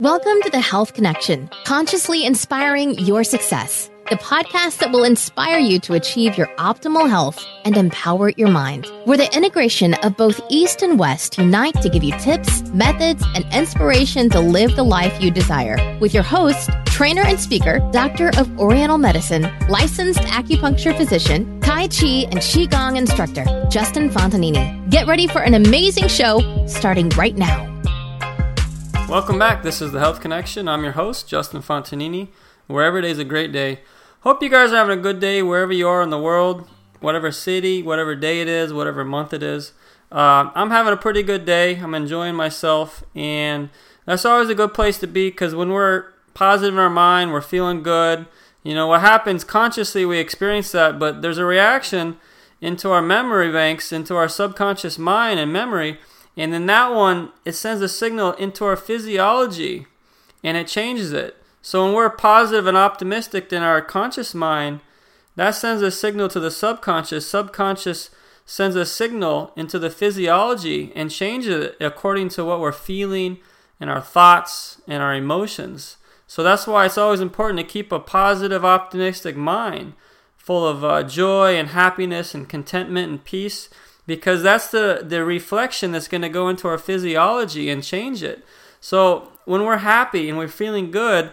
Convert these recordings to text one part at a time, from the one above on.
Welcome to the Health Connection, consciously inspiring your success. The podcast that will inspire you to achieve your optimal health and empower your mind. Where the integration of both East and West unite to give you tips, methods, and inspiration to live the life you desire. With your host, trainer and speaker, doctor of Oriental medicine, licensed acupuncture physician, Tai Chi and Qigong instructor, Justin Fontanini. Get ready for an amazing show starting right now. Welcome back. This is the Health Connection. I'm your host, Justin Fontanini. Wherever day is a great day. Hope you guys are having a good day wherever you are in the world, whatever city, whatever day it is, whatever month it is. Uh, I'm having a pretty good day. I'm enjoying myself, and that's always a good place to be because when we're positive in our mind, we're feeling good. You know, what happens consciously, we experience that, but there's a reaction into our memory banks, into our subconscious mind and memory and then that one, it sends a signal into our physiology and it changes it. So when we're positive and optimistic in our conscious mind, that sends a signal to the subconscious. Subconscious sends a signal into the physiology and changes it according to what we're feeling and our thoughts and our emotions. So that's why it's always important to keep a positive, optimistic mind full of uh, joy and happiness and contentment and peace because that's the, the reflection that's going to go into our physiology and change it. So when we're happy and we're feeling good,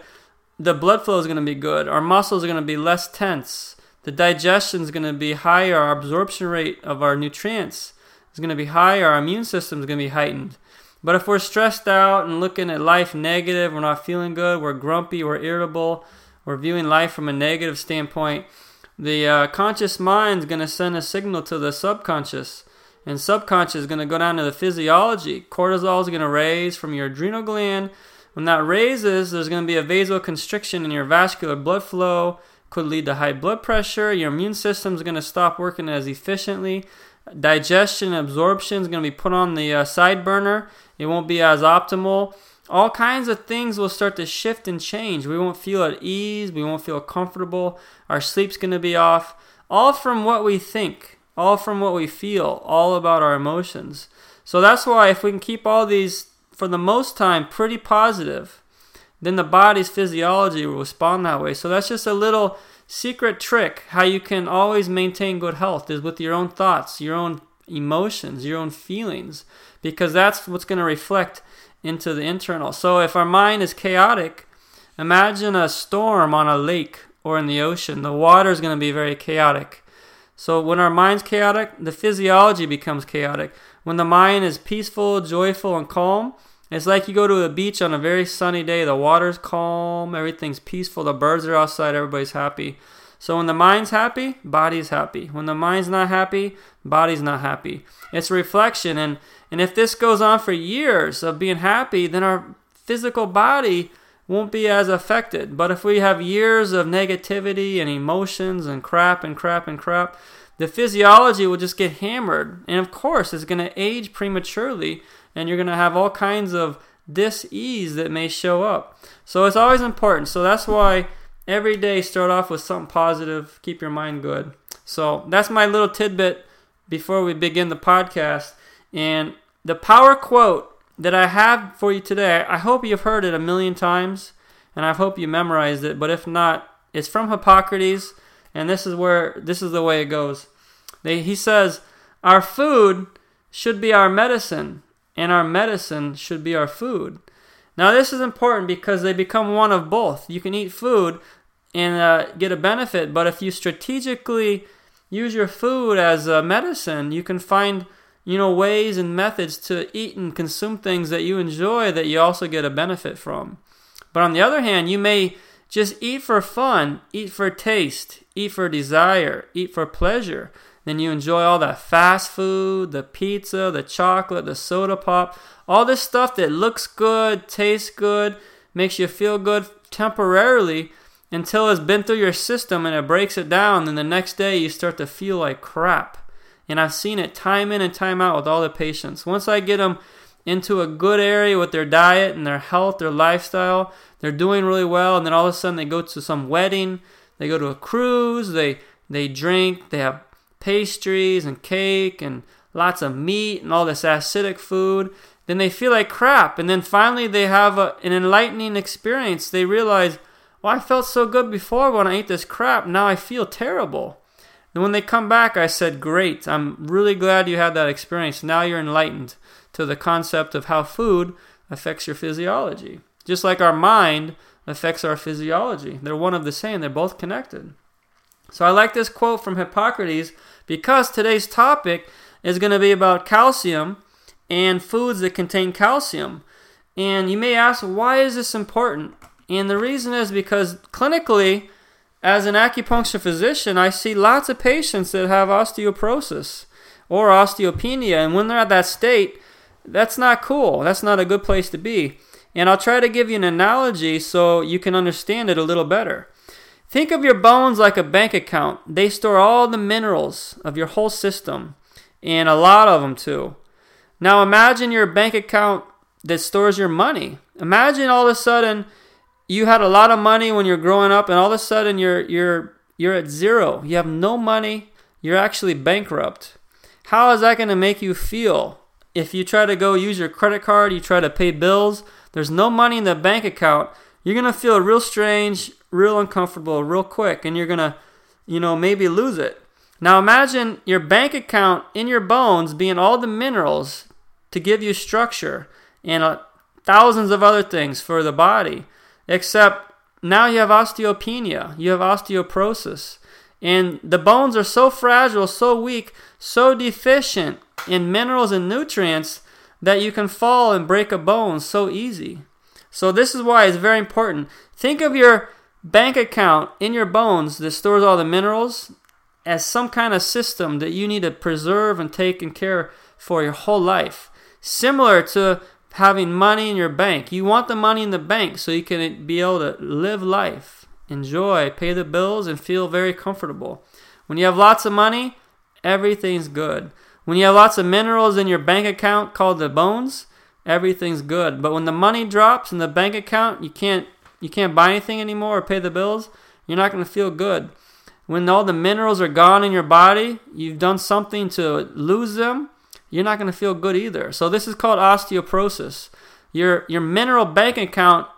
the blood flow is going to be good. Our muscles are going to be less tense. The digestion is going to be higher. Our absorption rate of our nutrients is going to be higher. Our immune system is going to be heightened. But if we're stressed out and looking at life negative, we're not feeling good, we're grumpy, we're irritable, we're viewing life from a negative standpoint, the uh, conscious mind is going to send a signal to the subconscious and subconscious is going to go down to the physiology. Cortisol is going to raise from your adrenal gland. When that raises, there's going to be a vasoconstriction in your vascular blood flow. Could lead to high blood pressure. Your immune system is going to stop working as efficiently. Digestion and absorption is going to be put on the uh, side burner. It won't be as optimal. All kinds of things will start to shift and change. We won't feel at ease. We won't feel comfortable. Our sleep's going to be off. All from what we think all from what we feel, all about our emotions. So that's why if we can keep all these, for the most time, pretty positive, then the body's physiology will respond that way. So that's just a little secret trick how you can always maintain good health is with your own thoughts, your own emotions, your own feelings, because that's what's going to reflect into the internal. So if our mind is chaotic, imagine a storm on a lake or in the ocean. The water is going to be very chaotic. So when our mind's chaotic, the physiology becomes chaotic. When the mind is peaceful, joyful, and calm, it's like you go to a beach on a very sunny day. The water's calm, everything's peaceful, the birds are outside, everybody's happy. So when the mind's happy, body's happy. When the mind's not happy, body's not happy. It's reflection and and if this goes on for years of being happy, then our physical body won't be as affected. But if we have years of negativity and emotions and crap and crap and crap, the physiology will just get hammered. And of course, it's going to age prematurely, and you're going to have all kinds of dis-ease that may show up. So it's always important. So that's why every day start off with something positive, keep your mind good. So that's my little tidbit before we begin the podcast. And the power quote that I have for you today, I hope you've heard it a million times, and I hope you memorized it. But if not, it's from Hippocrates, and this is where this is the way it goes. They, he says, "Our food should be our medicine, and our medicine should be our food." Now, this is important because they become one of both. You can eat food and uh, get a benefit, but if you strategically use your food as a medicine, you can find you know, ways and methods to eat and consume things that you enjoy that you also get a benefit from. But on the other hand, you may just eat for fun, eat for taste, eat for desire, eat for pleasure. Then you enjoy all that fast food, the pizza, the chocolate, the soda pop, all this stuff that looks good, tastes good, makes you feel good temporarily until it's been through your system and it breaks it down. Then the next day you start to feel like crap. And I've seen it time in and time out with all the patients. Once I get them into a good area with their diet and their health, their lifestyle, they're doing really well. And then all of a sudden they go to some wedding, they go to a cruise, they they drink, they have pastries and cake and lots of meat and all this acidic food. then they feel like crap. And then finally they have a, an enlightening experience. They realize, well, I felt so good before when I ate this crap. Now I feel terrible. And when they come back, I said, Great, I'm really glad you had that experience. Now you're enlightened to the concept of how food affects your physiology. Just like our mind affects our physiology. They're one of the same, they're both connected. So I like this quote from Hippocrates because today's topic is going to be about calcium and foods that contain calcium. And you may ask, why is this important? And the reason is because clinically, as an acupuncture physician, I see lots of patients that have osteoporosis or osteopenia. And when they're at that state, that's not cool. That's not a good place to be. And I'll try to give you an analogy so you can understand it a little better. Think of your bones like a bank account. They store all the minerals of your whole system, and a lot of them too. Now imagine your bank account that stores your money. Imagine all of a sudden you had a lot of money when you're growing up, and all of a sudden you're you're you're at zero. You have no money. You're actually bankrupt. How is that going to make you feel? If you try to go use your credit card, you try to pay bills, there's no money in the bank account, you're going to feel real strange, real uncomfortable, real quick, and you're going to, you know, maybe lose it. Now imagine your bank account in your bones being all the minerals to give you structure and uh, thousands of other things for the body. Except now you have osteopenia, you have osteoporosis. And the bones are so fragile, so weak, so deficient in minerals and nutrients that you can fall and break a bone so easy. So, this is why it's very important. Think of your bank account in your bones that stores all the minerals as some kind of system that you need to preserve and take and care for your whole life. Similar to having money in your bank. You want the money in the bank so you can be able to live life, enjoy, pay the bills, and feel very comfortable. When you have lots of money, everything's good. When you have lots of minerals in your bank account called the bones, everything's good. But when the money drops in the bank account, you can't you can't buy anything anymore or pay the bills, you're not going to feel good. When all the minerals are gone in your body, you've done something to lose them, you're not going to feel good either. So this is called osteoporosis. Your your mineral bank account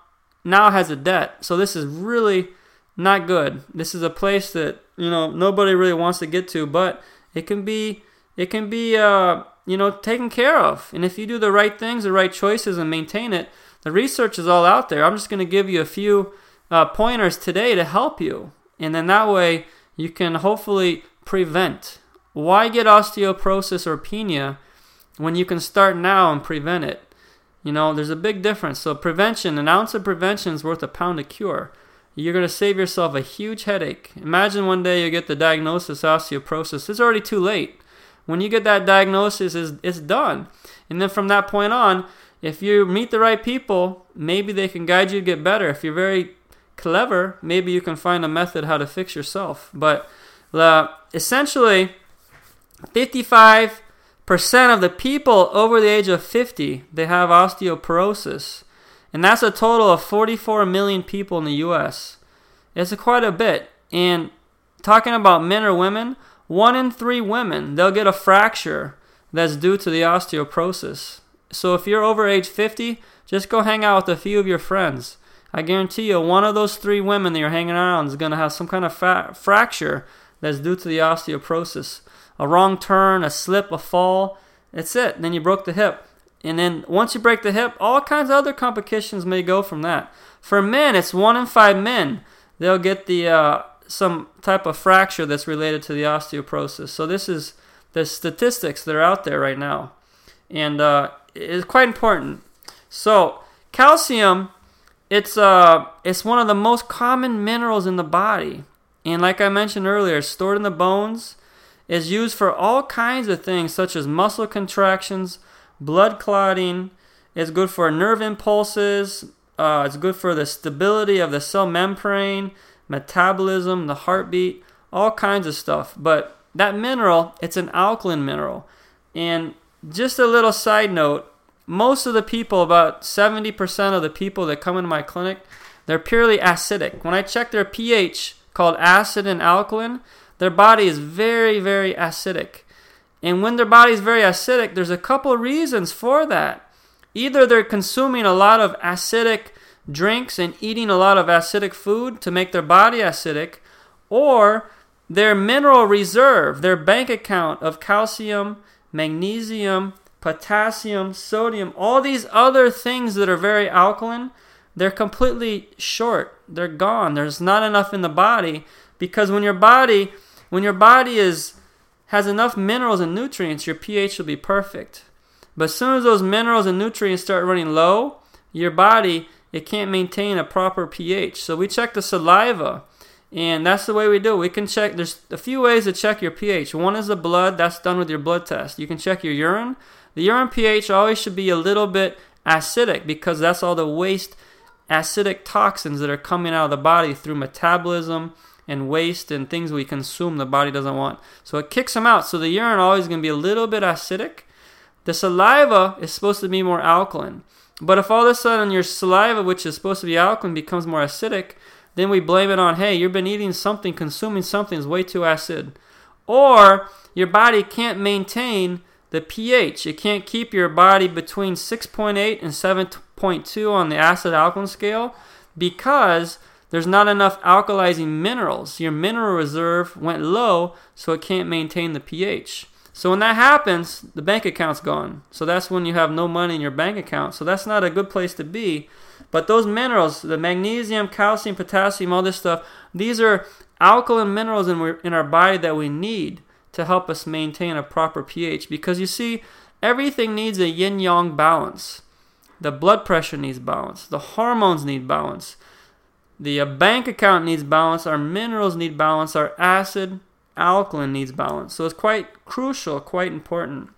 now has a debt. So this is really not good. This is a place that you know nobody really wants to get to, but it can be it can be uh, you know taken care of. And if you do the right things, the right choices, and maintain it, the research is all out there. I'm just going to give you a few uh, pointers today to help you, and then that way you can hopefully prevent why get osteoporosis or penia when you can start now and prevent it? You know, there's a big difference. So, prevention, an ounce of prevention is worth a pound of cure. You're going to save yourself a huge headache. Imagine one day you get the diagnosis osteoporosis. It's already too late. When you get that diagnosis, it's, it's done. And then from that point on, if you meet the right people, maybe they can guide you to get better. If you're very clever, maybe you can find a method how to fix yourself. But uh, essentially, 55% of the people over the age of 50 they have osteoporosis and that's a total of 44 million people in the US. It's quite a bit. And talking about men or women, one in three women they'll get a fracture that's due to the osteoporosis. So if you're over age 50, just go hang out with a few of your friends. I guarantee you, one of those three women that you're hanging around is going to have some kind of fracture that's due to the osteoporosis a wrong turn, a slip, a fall. That's it. Then you broke the hip. And then once you break the hip, all kinds of other complications may go from that. For men, it's one in five men. They'll get the uh, some type of fracture that's related to the osteoporosis. So this is the statistics that are out there right now, and uh, it's quite important. So calcium, it's uh, it's one of the most common minerals in the body, and like I mentioned earlier, stored in the bones is used for all kinds of things such as muscle contractions, blood clotting. It's good for nerve impulses. Uh, it's good for the stability of the cell membrane, metabolism, the heartbeat, all kinds of stuff. But that mineral, it's an alkaline mineral. And just a little side note most of the people, about 70% of the people that come into my clinic, they're purely acidic. When I check their pH, called acid and alkaline, their body is very, very acidic. And when their body is very acidic, there's a couple reasons for that. Either they're consuming a lot of acidic drinks and eating a lot of acidic food to make their body acidic, or their mineral reserve, their bank account of calcium, magnesium, potassium, sodium, all these other things that are very alkaline, they're completely short. They're gone. There's not enough in the body because when your body when your body is has enough minerals and nutrients, your pH will be perfect. But as soon as those minerals and nutrients start running low, your body it can't maintain a proper pH. So we check the saliva, and that's the way we do it. We can check. There's a few ways to check your pH. One is the blood. That's done with your blood test. You can check your urine. The urine pH always should be a little bit acidic because that's all the waste acidic toxins that are coming out of the body through metabolism and waste and things we consume the body doesn't want. So it kicks them out. So the urine always going to be a little bit acidic. The saliva is supposed to be more alkaline. But if all of a sudden your saliva, which is supposed to be alkaline, becomes more acidic, then we blame it on, hey, you've been eating something, consuming something is way too acid. Or your body can't maintain the pH. It can't keep your body between 6.8 and 7.2 on the acid alkaline scale because there's not enough alkalizing minerals. Your mineral reserve went low, so it can't maintain the pH. So when that happens, the bank account's gone. So that's when you have no money in your bank account. So that's not a good place to be. But those minerals, the magnesium, calcium, potassium, all this stuff, these are alkaline minerals in, in our body that we need to help us maintain a proper pH. Because you see, everything needs a yin yang balance. The blood pressure needs balance, the hormones need balance, the uh, bank account needs balance, our minerals need balance, our acid, alkaline needs balance. So it's quite crucial, quite important.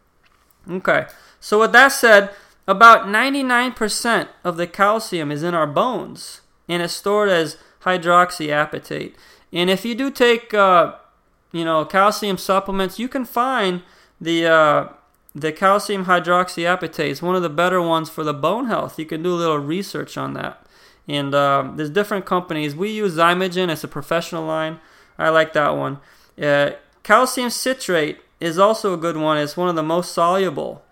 Okay, so with that said, about 99% of the calcium is in our bones and it's stored as hydroxyapatite. And if you do take uh, you know, calcium supplements, you can find the uh, the calcium hydroxyapatite is one of the better ones for the bone health. You can do a little research on that. And uh, there's different companies. We use Xymogen. It's a professional line. I like that one. Uh, calcium citrate is also a good one. It's one of the most soluble.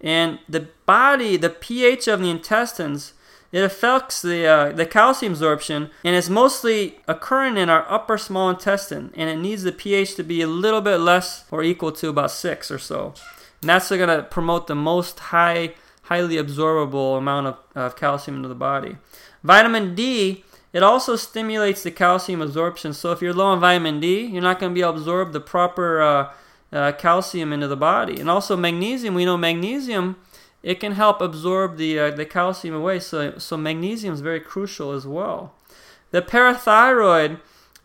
And the body, the pH of the intestines it affects the, uh, the calcium absorption and it's mostly occurring in our upper small intestine and it needs the pH to be a little bit less or equal to about 6 or so. And that's going to promote the most high, highly absorbable amount of, of calcium into the body. Vitamin D, it also stimulates the calcium absorption. So if you're low on vitamin D, you're not going to be able to absorb the proper uh, uh, calcium into the body. And also magnesium, we know magnesium it can help absorb the uh, the calcium away. So so magnesium is very crucial as well. The parathyroid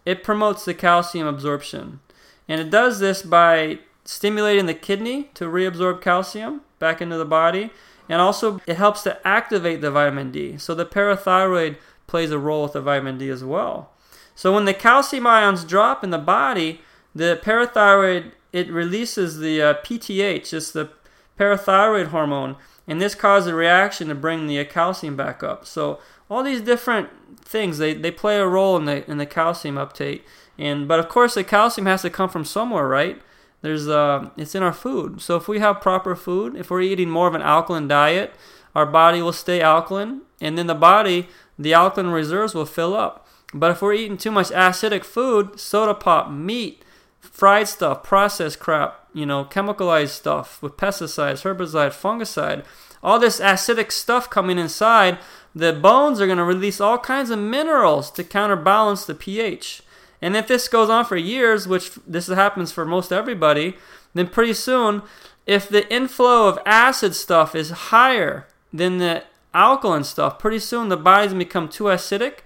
it promotes the calcium absorption, and it does this by stimulating the kidney to reabsorb calcium back into the body, and also it helps to activate the vitamin D. So the parathyroid plays a role with the vitamin D as well. So when the calcium ions drop in the body, the parathyroid it releases the uh, PTH, it's the parathyroid hormone, and this causes a reaction to bring the calcium back up. So all these different things they, they play a role in the in the calcium uptake. And but of course the calcium has to come from somewhere, right? There's uh it's in our food. So if we have proper food, if we're eating more of an alkaline diet, our body will stay alkaline, and then the body the alkaline reserves will fill up. But if we're eating too much acidic food, soda pop, meat, fried stuff, processed crap, you know, chemicalized stuff with pesticides, herbicide, fungicide, all this acidic stuff coming inside, the bones are going to release all kinds of minerals to counterbalance the pH. And if this goes on for years, which this happens for most everybody, then pretty soon, if the inflow of acid stuff is higher than the alkaline stuff, pretty soon the body's to become too acidic,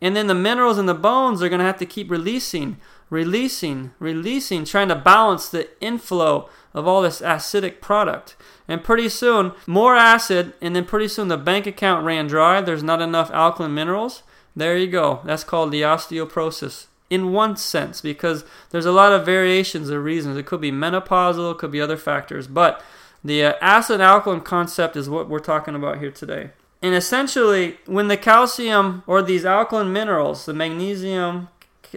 and then the minerals in the bones are going to have to keep releasing releasing, releasing, trying to balance the inflow of all this acidic product. And pretty soon, more acid, and then pretty soon the bank account ran dry. There's not enough alkaline minerals. There you go. That's called the osteoporosis in one sense because there's a lot of variations of reasons. It could be menopausal, it could be other factors, but the uh, acid alkaline concept is what we're talking about here today. And essentially, when the calcium or these alkaline minerals, the magnesium,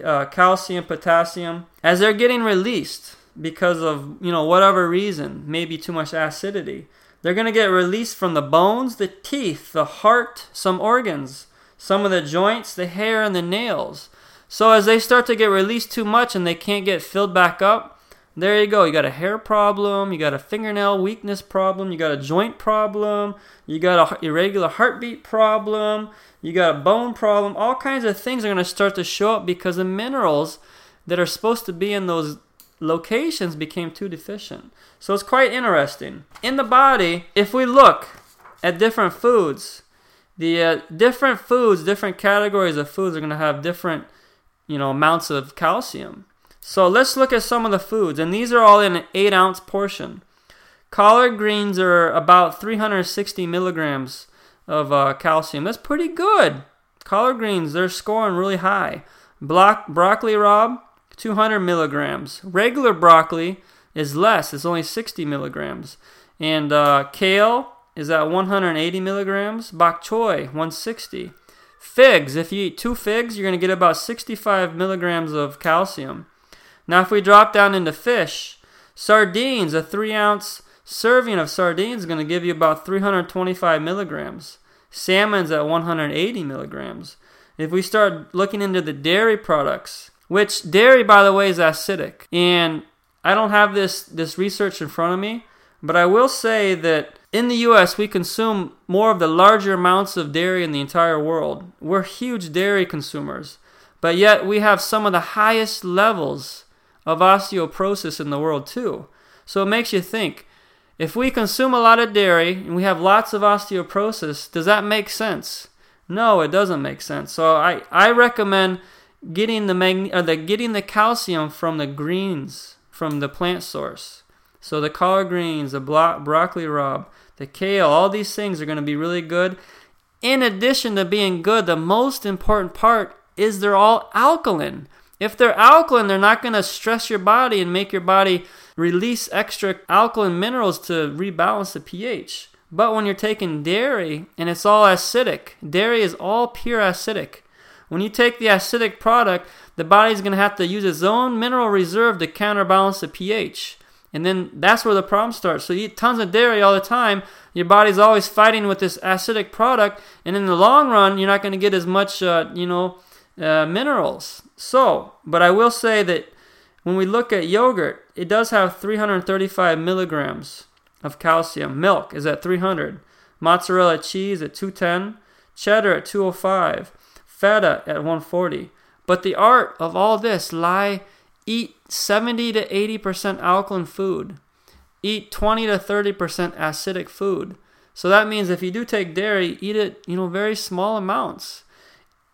uh, calcium, potassium, as they're getting released because of you know whatever reason, maybe too much acidity, They're going to get released from the bones, the teeth, the heart, some organs, some of the joints, the hair, and the nails. So as they start to get released too much and they can't get filled back up, there you go. You got a hair problem, you got a fingernail weakness problem, you got a joint problem, you got a irregular heartbeat problem, you got a bone problem. All kinds of things are going to start to show up because the minerals that are supposed to be in those locations became too deficient. So it's quite interesting. In the body, if we look at different foods, the uh, different foods, different categories of foods are going to have different, you know, amounts of calcium. So let's look at some of the foods, and these are all in an eight ounce portion. Collard greens are about 360 milligrams of uh, calcium. That's pretty good. Collard greens, they're scoring really high. Block, broccoli rabe, 200 milligrams. Regular broccoli is less, it's only 60 milligrams. And uh, kale is at 180 milligrams. Bok choy, 160. Figs, if you eat two figs, you're going to get about 65 milligrams of calcium. Now, if we drop down into fish, sardines, a three ounce serving of sardines is going to give you about 325 milligrams. Salmon's at 180 milligrams. If we start looking into the dairy products, which dairy, by the way, is acidic, and I don't have this this research in front of me, but I will say that in the US we consume more of the larger amounts of dairy in the entire world. We're huge dairy consumers, but yet we have some of the highest levels of osteoporosis in the world too. So it makes you think if we consume a lot of dairy and we have lots of osteoporosis, does that make sense? No, it doesn't make sense. So I, I recommend getting the, mag- or the getting the calcium from the greens from the plant source. So the collard greens, the blo- broccoli rabe, the kale, all these things are going to be really good. In addition to being good, the most important part is they're all alkaline. If they're alkaline, they're not going to stress your body and make your body release extra alkaline minerals to rebalance the pH. But when you're taking dairy and it's all acidic, dairy is all pure acidic. When you take the acidic product, the body's going to have to use its own mineral reserve to counterbalance the pH. And then that's where the problem starts. So you eat tons of dairy all the time, your body's always fighting with this acidic product, and in the long run, you're not going to get as much, uh, you know, uh, minerals. So, but I will say that when we look at yogurt, it does have 335 milligrams of calcium. Milk is at 300. Mozzarella cheese at 210. Cheddar at 205. Feta at 140. But the art of all this lie eat 70 to 80% alkaline food. Eat 20 to 30% acidic food. So that means if you do take dairy, eat it, you know, very small amounts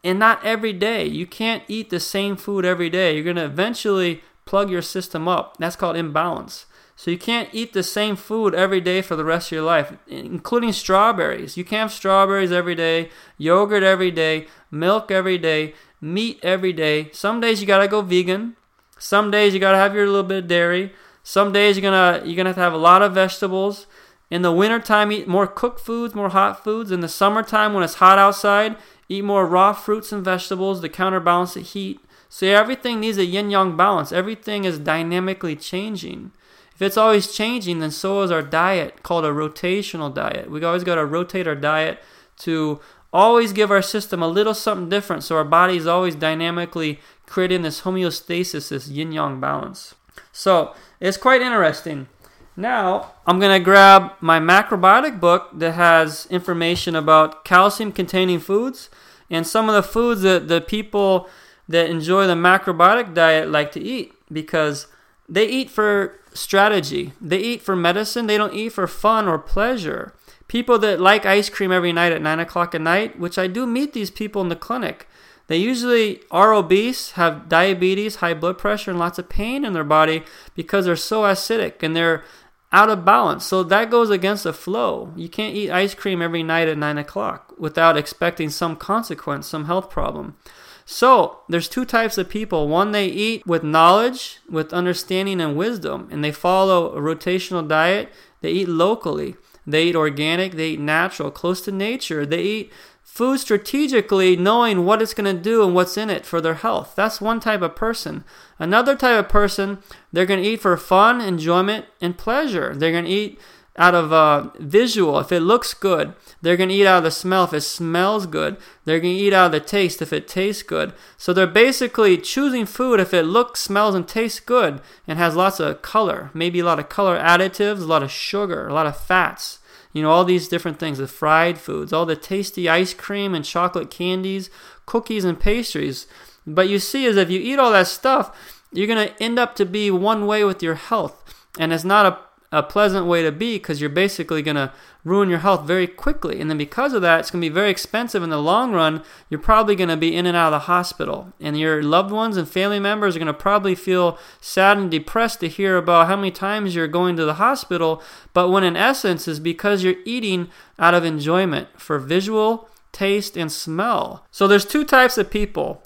and not every day. You can't eat the same food every day. You're going to eventually plug your system up. That's called imbalance. So you can't eat the same food every day for the rest of your life, including strawberries. You can't have strawberries every day, yogurt every day, milk every day, meat every day. Some days you got to go vegan. Some days you got to have your little bit of dairy. Some days you're to you're to have to have a lot of vegetables. In the wintertime, eat more cooked foods, more hot foods. In the summertime, when it's hot outside, Eat more raw fruits and vegetables to counterbalance the heat. So everything needs a yin yang balance. Everything is dynamically changing. If it's always changing, then so is our diet, called a rotational diet. We always got to rotate our diet to always give our system a little something different so our body is always dynamically creating this homeostasis, this yin yang balance. So it's quite interesting. Now, I'm going to grab my macrobiotic book that has information about calcium containing foods and some of the foods that the people that enjoy the macrobiotic diet like to eat because they eat for strategy. They eat for medicine. They don't eat for fun or pleasure. People that like ice cream every night at 9 o'clock at night, which I do meet these people in the clinic, they usually are obese, have diabetes, high blood pressure, and lots of pain in their body because they're so acidic and they're out of balance. So that goes against the flow. You can't eat ice cream every night at 9 o'clock without expecting some consequence, some health problem. So there's two types of people. One, they eat with knowledge, with understanding and wisdom, and they follow a rotational diet. They eat locally. They eat organic. They eat natural, close to nature. They eat food strategically, knowing what it's going to do and what's in it for their health. That's one type of person. Another type of person, they're going to eat for fun, enjoyment, and pleasure. They're going to eat out of uh, visual. If it looks good, they're going to eat out of the smell. If it smells good, they're going to eat out of the taste if it tastes good. So they're basically choosing food if it looks, smells, and tastes good and has lots of color. Maybe a lot of color additives, a lot of sugar, a lot of fats. You know, all these different things, the fried foods, all the tasty ice cream and chocolate candies, cookies and pastries. But you see, is if you eat all that stuff, you're going to end up to be one way with your health. And it's not a a pleasant way to be because you're basically going to ruin your health very quickly. And then because of that, it's going to be very expensive in the long run. You're probably going to be in and out of the hospital. And your loved ones and family members are going to probably feel sad and depressed to hear about how many times you're going to the hospital. But when in essence is because you're eating out of enjoyment for visual, taste, and smell. So there's two types of people.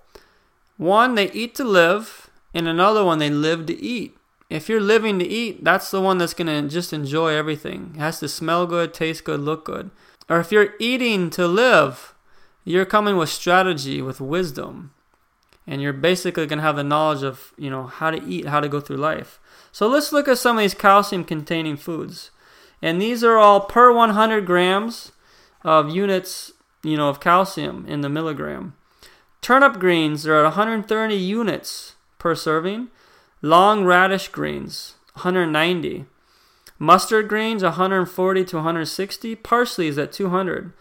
One, they eat to live, and another one, they live to eat. If you're living to eat, that's the one that's to just enjoy everything. It has to smell good, taste good, look good. Or if you're eating to live, you're coming with strategy, with wisdom. And you're basically to have the knowledge of, you know, how to eat, how to go through life. So let's look at some of these calcium containing foods. And these are all per 100 grams of units, you know, of calcium in the milligram. Turnip greens are at 130 units per serving. Long radish greens, 190. Mustard greens, 140 to 160. Parsley is at 200.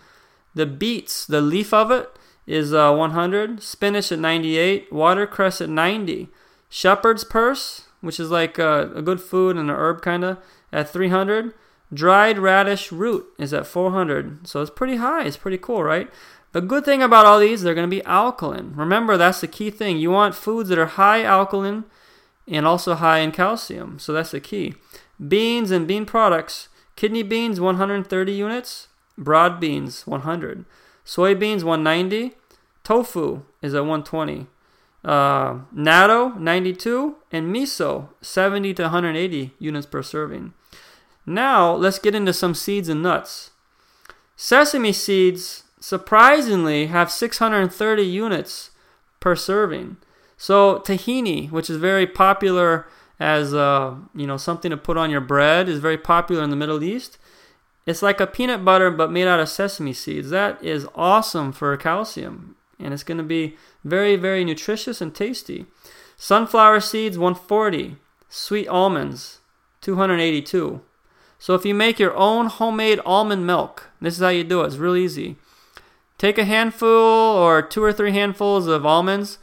The beets, the leaf of it, is uh, 100. Spinach at 98. Watercress at 90. Shepherd's purse, which is like uh, a good food and an herb kind of, at 300. Dried radish root is at 400. So it's pretty high. It's pretty cool, right? The good thing about all these, they're going to be alkaline. Remember, that's the key thing. You want foods that are high alkaline and also high in calcium. So that's the key. Beans and bean products kidney beans 130 units, broad beans 100, soybeans 190, tofu is at 120, uh, natto 92, and miso 70 to 180 units per serving. Now let's get into some seeds and nuts. Sesame seeds surprisingly have 630 units per serving. So tahini, which is very popular as uh, you know something to put on your bread, is very popular in the Middle East. It's like a peanut butter but made out of sesame seeds. That is awesome for calcium, and it's going to be very very nutritious and tasty. Sunflower seeds 140, sweet almonds 282. So if you make your own homemade almond milk, this is how you do it. It's real easy. Take a handful or two or three handfuls of almonds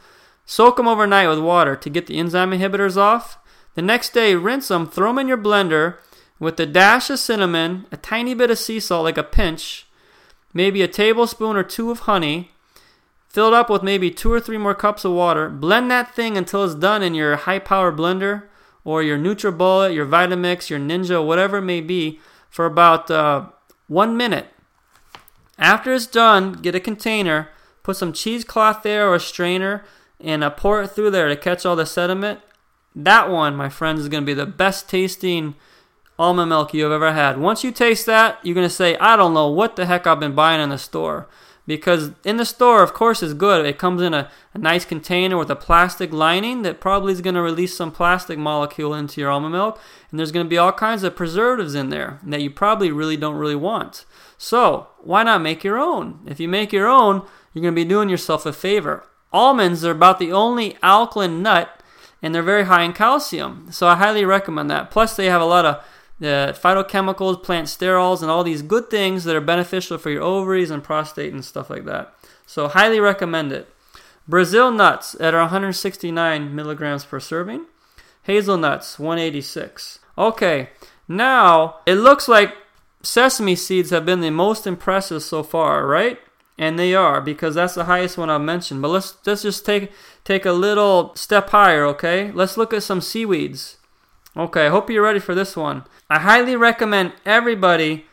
Soak them overnight with water to get the enzyme inhibitors off. The next day, rinse them, throw them in your blender with a dash of cinnamon, a tiny bit of sea salt, like a pinch, maybe a tablespoon or two of honey. Fill it up with maybe two or three more cups of water. Blend that thing until it's done in your high power blender or your NutriBullet, your Vitamix, your Ninja, whatever it may be, for about uh, one minute. After it's done, get a container, put some cheesecloth there or a strainer and uh, pour it through there to catch all the sediment. That one, my friends, is going to be the best tasting almond milk you've ever had. Once you taste that, you're going to say, I don't know what the heck I've been buying in the store. Because in the store, of course, is good. It comes in a, a nice container with a plastic lining that probably is going to release some plastic molecule into your almond milk. And there's going to be all kinds of preservatives in there that you probably really don't really want. So, why not make your own? If you make your own, you're going to be doing yourself a favor. Almonds are about the only alkaline nut, and they're very high in calcium. So I highly recommend that. Plus, they have a lot of uh, phytochemicals, plant sterols, and all these good things that are beneficial for your ovaries and prostate and stuff like that. So highly recommend it. Brazil nuts at 169 milligrams per serving. Hazelnuts 186. Okay, now it looks like sesame seeds have been the most impressive so far, right? And they are because that's the highest one I've mentioned. But let's let's just take take a little step higher, okay? Let's look at some seaweeds. Okay, I hope you're ready for this one. I highly recommend everybody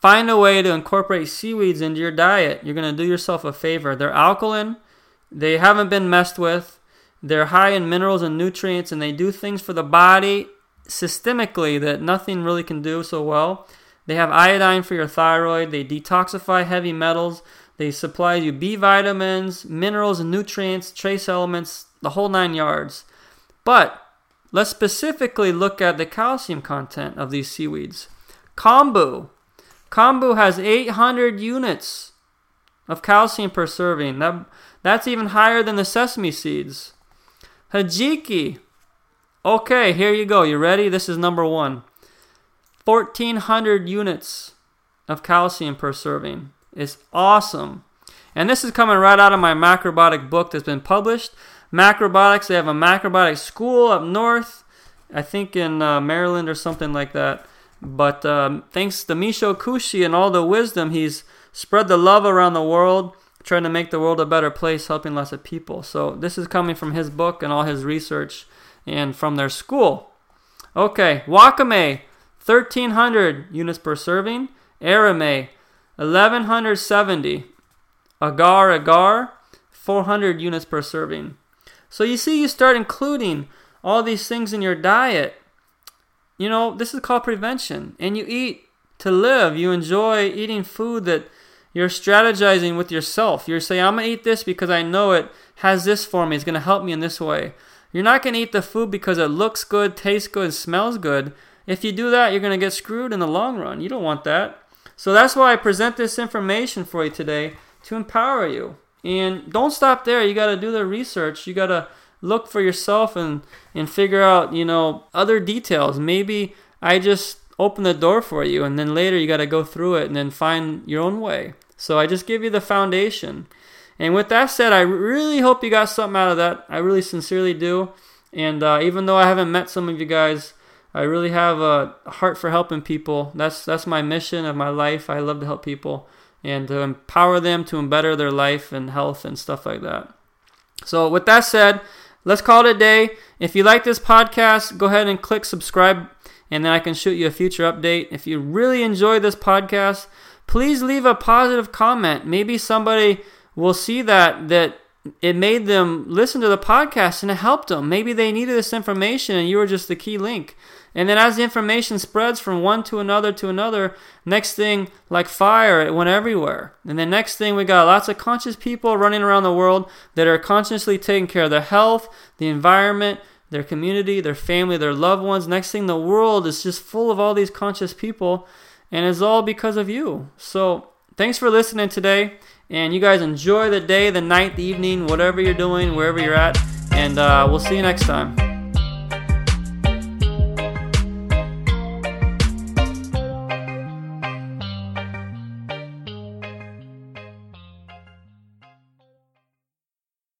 find a way to incorporate seaweeds into your diet. You're going to do yourself a favor. They're alkaline, they haven't been messed with, they're high in minerals and nutrients, and they do things for the body systemically that nothing really can do so well. They have iodine for your thyroid, they detoxify heavy metals, they supply you B vitamins, minerals and nutrients, trace elements, the whole nine yards. But let's specifically look at the calcium content of these seaweeds. Kombu. Kombu has 800 units of calcium per serving. That, that's even higher than the sesame seeds. Hijiki. Okay, here you go. You ready? This is number one. 1,400 units of calcium per serving. It's awesome. And this is coming right out of my macrobiotic book that's been published. Macrobiotics, they have a macrobiotic school up north, I think in uh, Maryland or something like that. But um, thanks to Michio Kushi and all the wisdom, he's spread the love around the world, trying to make the world a better place, helping lots of people. So this is coming from his book and all his research and from their school. Okay, Wakame, 1300 units per serving. Arame, 1170. Agar agar, 400 units per serving. So you see, you start including all these things in your diet. You know, this is called prevention. And you eat to live. You enjoy eating food that you're strategizing with yourself. You're saying, I'm going to eat this because I know it has this for me. It's going to help me in this way. You're not going to eat the food because it looks good, tastes good, smells good. If you do that, you're going to get screwed in the long run. You don't want that. So that's why I present this information for you today to empower you. And don't stop there. You got to do the research. You got to look for yourself and and figure out, you know, other details. Maybe I just open the door for you and then later you got to go through it and then find your own way. So I just give you the foundation. And with that said, I really hope you got something out of that. I really sincerely do. And uh, even though I haven't met some of you guys, I really have a heart for helping people. That's that's my mission of my life. I love to help people and to empower them to better their life and health and stuff like that. So with that said, let's call it a day. If you like this podcast, go ahead and click subscribe and then I can shoot you a future update. If you really enjoy this podcast, please leave a positive comment. Maybe somebody will see that that it made them listen to the podcast and it helped them. Maybe they needed this information and you were just the key link. And then as the information spreads from one to another to another, next thing, like fire, it went everywhere. And the next thing, we got lots of conscious people running around the world that are consciously taking care of their health, the environment, their community, their family, their loved ones. Next thing, the world is just full of all these conscious people, and it's all because of you. So, thanks for listening today. And you guys enjoy the day, the night, the evening, whatever you're doing, wherever you're at. And uh, we'll see you next time.